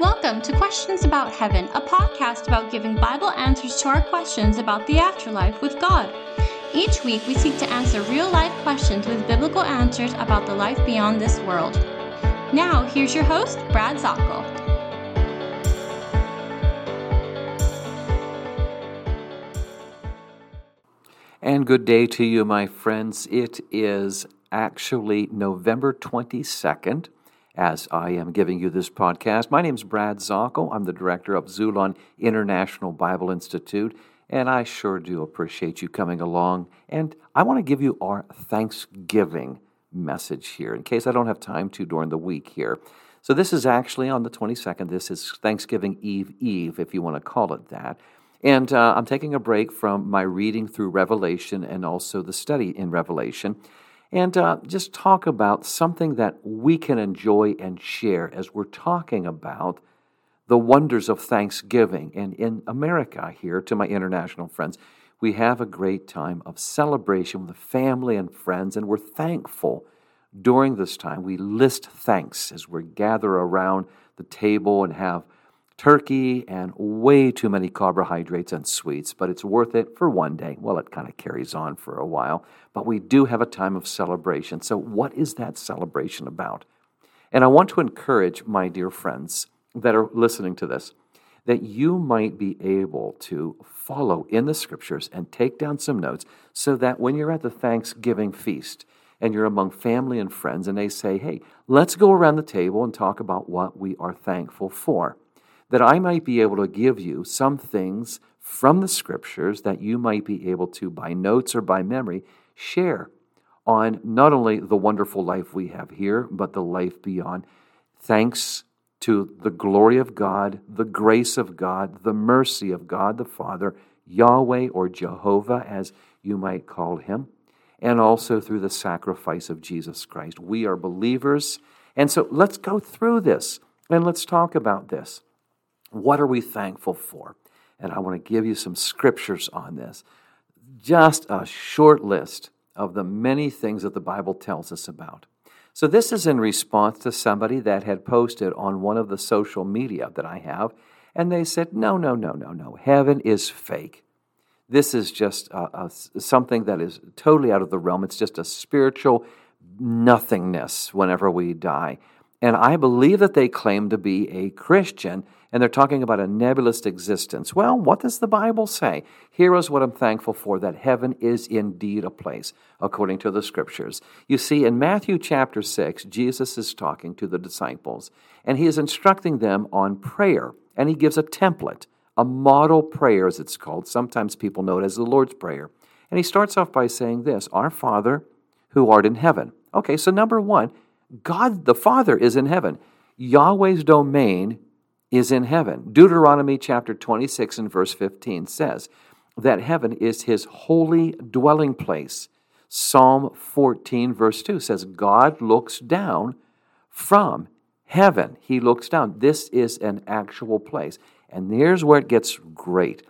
Welcome to Questions About Heaven, a podcast about giving Bible answers to our questions about the afterlife with God. Each week, we seek to answer real life questions with biblical answers about the life beyond this world. Now, here's your host, Brad Zockoll. And good day to you, my friends. It is actually November 22nd as I am giving you this podcast. My name is Brad Zockoll. I'm the director of Xulon International Bible Institute, and I sure do appreciate you coming along. And I want to give you our Thanksgiving message here in case I don't have time to during the week here. So, this is actually on the 22nd. This is Thanksgiving Eve Eve, if you want to call it that. And uh, I'm taking a break from my reading through Revelation and also the study in Revelation and uh, just talk about something that we can enjoy and share as we're talking about the wonders of Thanksgiving. And in America, here to my international friends, we have a great time of celebration with family and friends, and we're thankful during this time. We list thanks as we gather around the table and have turkey and way too many carbohydrates and sweets, but it's worth it for one day. Well, it kind of carries on for a while, but we do have a time of celebration. So, what is that celebration about? And I want to encourage my dear friends that are listening to this that you might be able to follow in the scriptures and take down some notes so that when you're at the Thanksgiving feast, and you're among family and friends, and they say, Hey, let's go around the table and talk about what we are thankful for that I might be able to give you some things from the scriptures that you might be able to, by notes or by memory, share on not only the wonderful life we have here, but the life beyond. Thanks to the glory of God, the grace of God, the mercy of God the Father, Yahweh or Jehovah, as you might call him, and also through the sacrifice of Jesus Christ. We are believers. And so let's go through this and let's talk about this. What are we thankful for? And I want to give you some scriptures on this. Just a short list of the many things that the Bible tells us about. So, this is in response to somebody that had posted on one of the social media that I have, and they said, No, no, no, no, no. Heaven is fake. This is just something that is totally out of the realm. It's just a spiritual nothingness whenever we die. And I believe that they claim to be a Christian, and they're talking about a nebulous existence. Well, what does the Bible say? Here is what I'm thankful for that heaven is indeed a place, according to the scriptures. You see, in Matthew chapter 6, Jesus is talking to the disciples, and he is instructing them on prayer, and he gives a template, a model prayer, as it's called. Sometimes people know it as the Lord's Prayer. And he starts off by saying this Our Father who art in heaven. Okay, so number one, God the Father is in heaven. Yahweh's domain is in heaven. Deuteronomy chapter 26 and verse 15 says that heaven is his holy dwelling place. Psalm 14 verse 2 says God looks down from heaven. He looks down. This is an actual place. And here's where it gets great.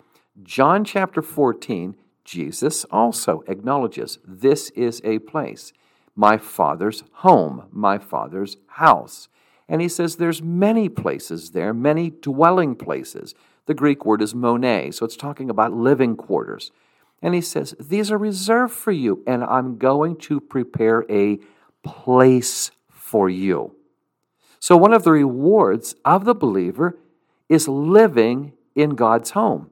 John chapter 14, Jesus also acknowledges this is a place my father's home, my father's house. And he says there's many places there, many dwelling places. The Greek word is mone, so it's talking about living quarters. And he says, These are reserved for you, and I'm going to prepare a place for you. So, one of the rewards of the believer is living in God's home.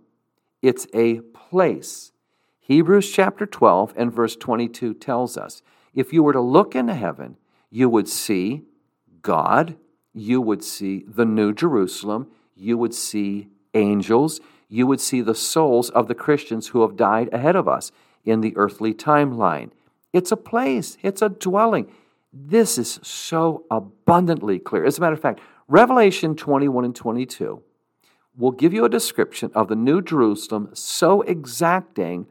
It's a place. Hebrews chapter 12 and verse 22 tells us if you were to look into heaven, you would see God, you would see the New Jerusalem, you would see angels, you would see the souls of the Christians who have died ahead of us in the earthly timeline. It's a place, it's a dwelling. This is so abundantly clear. As a matter of fact, Revelation 21 and 22 will give you a description of the New Jerusalem so exacting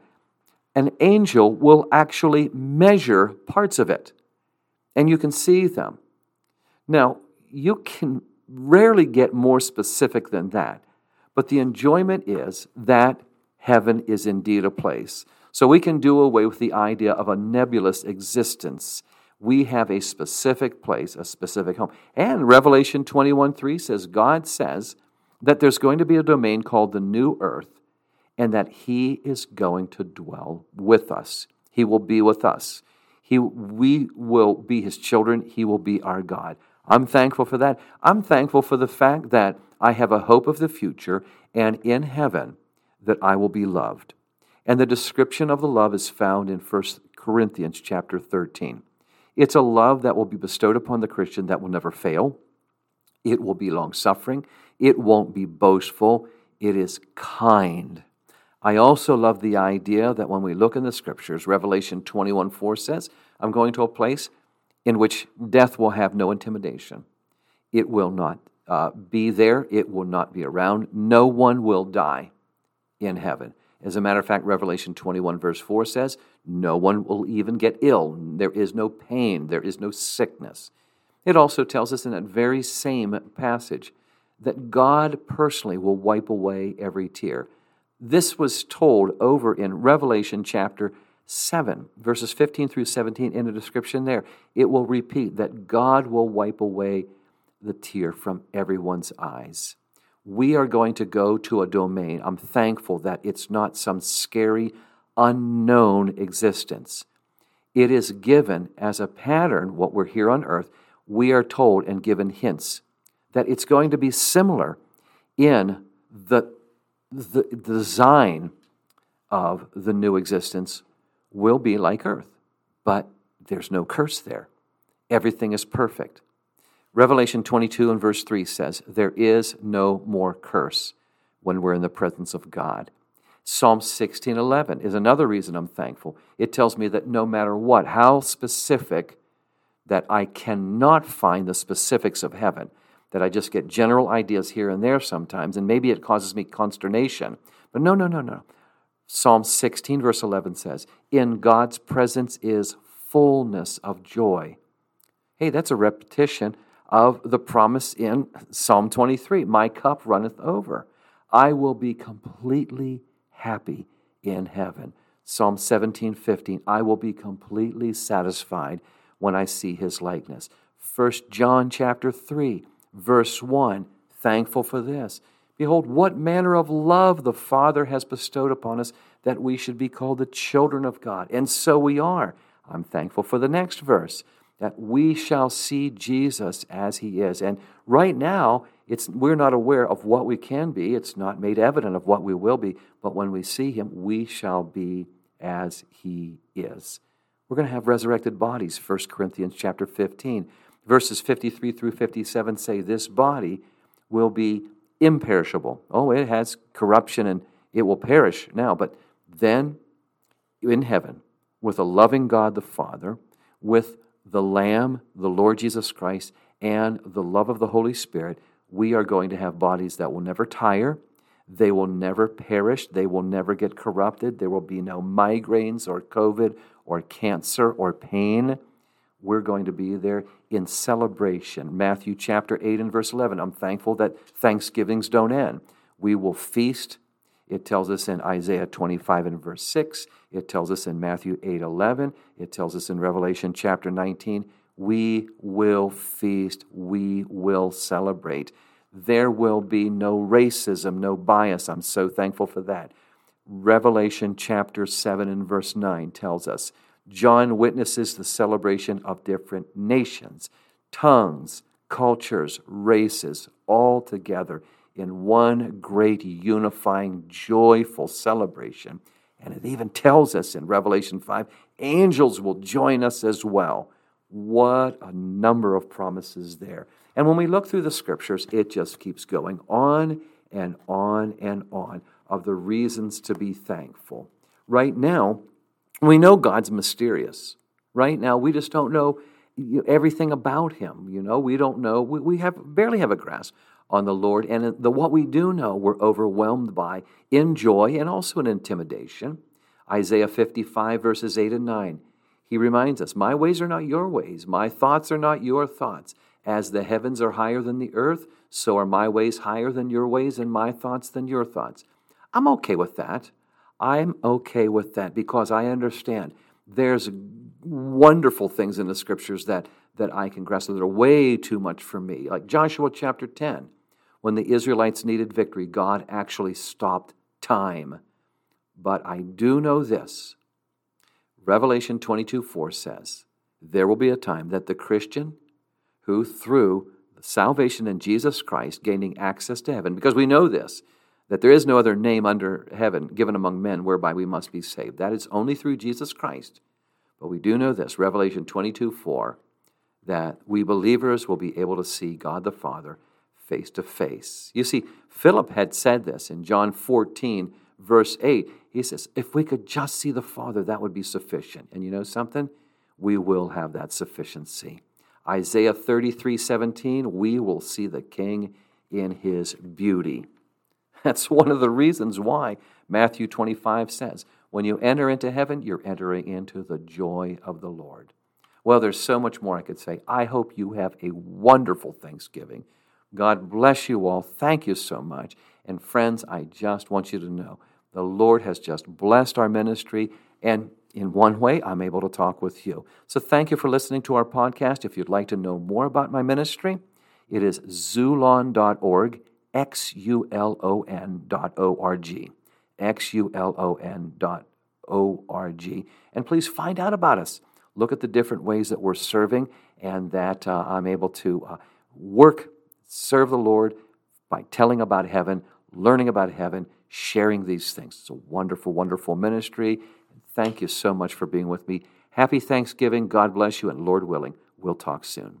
an angel will actually measure parts of it, and you can see them. Now, you can rarely get more specific than that, but the enjoyment is that heaven is indeed a place. So we can do away with the idea of a nebulous existence. We have a specific place, a specific home. And Revelation 21 3 says, God says that there's going to be a domain called the new earth and that He is going to dwell with us. He will be with us. He, we will be His children. He will be our God. I'm thankful for that. I'm thankful for the fact that I have a hope of the future and in heaven that I will be loved. And the description of the love is found in 1 Corinthians chapter 13. It's a love that will be bestowed upon the Christian that will never fail. It will be long suffering. It won't be boastful. It is kind. I also love the idea that when we look in the scriptures, Revelation 21 4 says, I'm going to a place in which death will have no intimidation. It will not uh, be there, it will not be around. No one will die in heaven. As a matter of fact, Revelation 21, verse 4 says, No one will even get ill. There is no pain, there is no sickness. It also tells us in that very same passage that God personally will wipe away every tear. This was told over in Revelation chapter 7, verses 15 through 17, in a description there. It will repeat that God will wipe away the tear from everyone's eyes. We are going to go to a domain. I'm thankful that it's not some scary, unknown existence. It is given as a pattern, what we're here on earth. We are told and given hints that it's going to be similar in the, the design of the new existence will be like earth, but there's no curse there. Everything is perfect. Revelation 22 and verse 3 says, There is no more curse when we're in the presence of God. Psalm 16:11 is another reason I'm thankful. It tells me that no matter what, how specific that I cannot find the specifics of heaven, that I just get general ideas here and there sometimes, and maybe it causes me consternation. But no, no, no, no. Psalm 16, verse 11 says, In God's presence is fullness of joy. Hey, that's a repetition of the promise in Psalm 23 My cup runneth over. I will be completely happy in heaven. Psalm 17, 15, I will be completely satisfied when I see his likeness. 1 John chapter 3, verse 1, thankful for this. Behold, what manner of love the Father has bestowed upon us that we should be called the children of God. And so we are. I'm thankful for the next verse that we shall see Jesus as he is. And right now, it's, we're not aware of what we can be. It's not made evident of what we will be. But when we see him, we shall be as he is. We're going to have resurrected bodies, 1 Corinthians chapter 15. Verses 53 through 57 say this body will be imperishable. Oh, it has corruption and it will perish now, but then in heaven, with a loving God the Father, with the Lamb, the Lord Jesus Christ, and the love of the Holy Spirit, we are going to have bodies that will never tire. They will never perish. They will never get corrupted. There will be no migraines or COVID or cancer or pain we're going to be there in celebration. Matthew chapter 8 and verse 11. I'm thankful that Thanksgivings don't end. We will feast. It tells us in Isaiah 25 and verse 6. It tells us in Matthew 8 11. It tells us in Revelation chapter 19. We will feast. We will celebrate. There will be no racism, no bias. I'm so thankful for that. Revelation chapter 7 and verse 9 tells us John witnesses the celebration of different nations, tongues, cultures, races, all together in one great unifying, joyful celebration. And it even tells us in Revelation 5 angels will join us as well. What a number of promises there. And when we look through the scriptures, it just keeps going on and on and on of the reasons to be thankful. Right now, we know God's mysterious. Right now, we just don't know everything about Him. You know, we don't know. We, we have barely have a grasp on the Lord, and the what we do know, we're overwhelmed by in joy and also in intimidation. Isaiah 55 verses 8 and 9. He reminds us, My ways are not your ways, my thoughts are not your thoughts. As the heavens are higher than the earth, so are my ways higher than your ways, and my thoughts than your thoughts. I'm okay with that. I'm okay with that because I understand There's wonderful things in the scriptures that, that I can grasp that are way too much for me. Like Joshua chapter 10, when the Israelites needed victory, God actually stopped time. But I do know this Revelation 22 4 says, There will be a time that the Christian who, through salvation in Jesus Christ, gaining access to heaven, because we know this, that there is no other name under heaven given among men whereby we must be saved. That is only through Jesus Christ. But we do know this, Revelation 22 4, that we believers will be able to see God the Father face to face. You see, Philip had said this in John 14, verse 8. He says, If we could just see the Father, that would be sufficient. And you know something? We will have that sufficiency. Isaiah 33 17, we will see the King in his beauty. That's one of the reasons why Matthew 25 says, when you enter into heaven, you're entering into the joy of the Lord. Well, there's so much more I could say. I hope you have a wonderful Thanksgiving. God bless you all. Thank you so much. And friends, I just want you to know the Lord has just blessed our ministry. And in one way, I'm able to talk with you. So thank you for listening to our podcast. If you'd like to know more about my ministry, it is xulon.org, X U L O N dot O R G. X U L O N dot O R G. And please find out about us. Look at the different ways that we're serving and that uh, I'm able to uh, work, serve the Lord by telling about heaven, learning about heaven, sharing these things. It's a wonderful, wonderful ministry. Thank you so much for being with me. Happy Thanksgiving. God bless you, and Lord willing, we'll talk soon.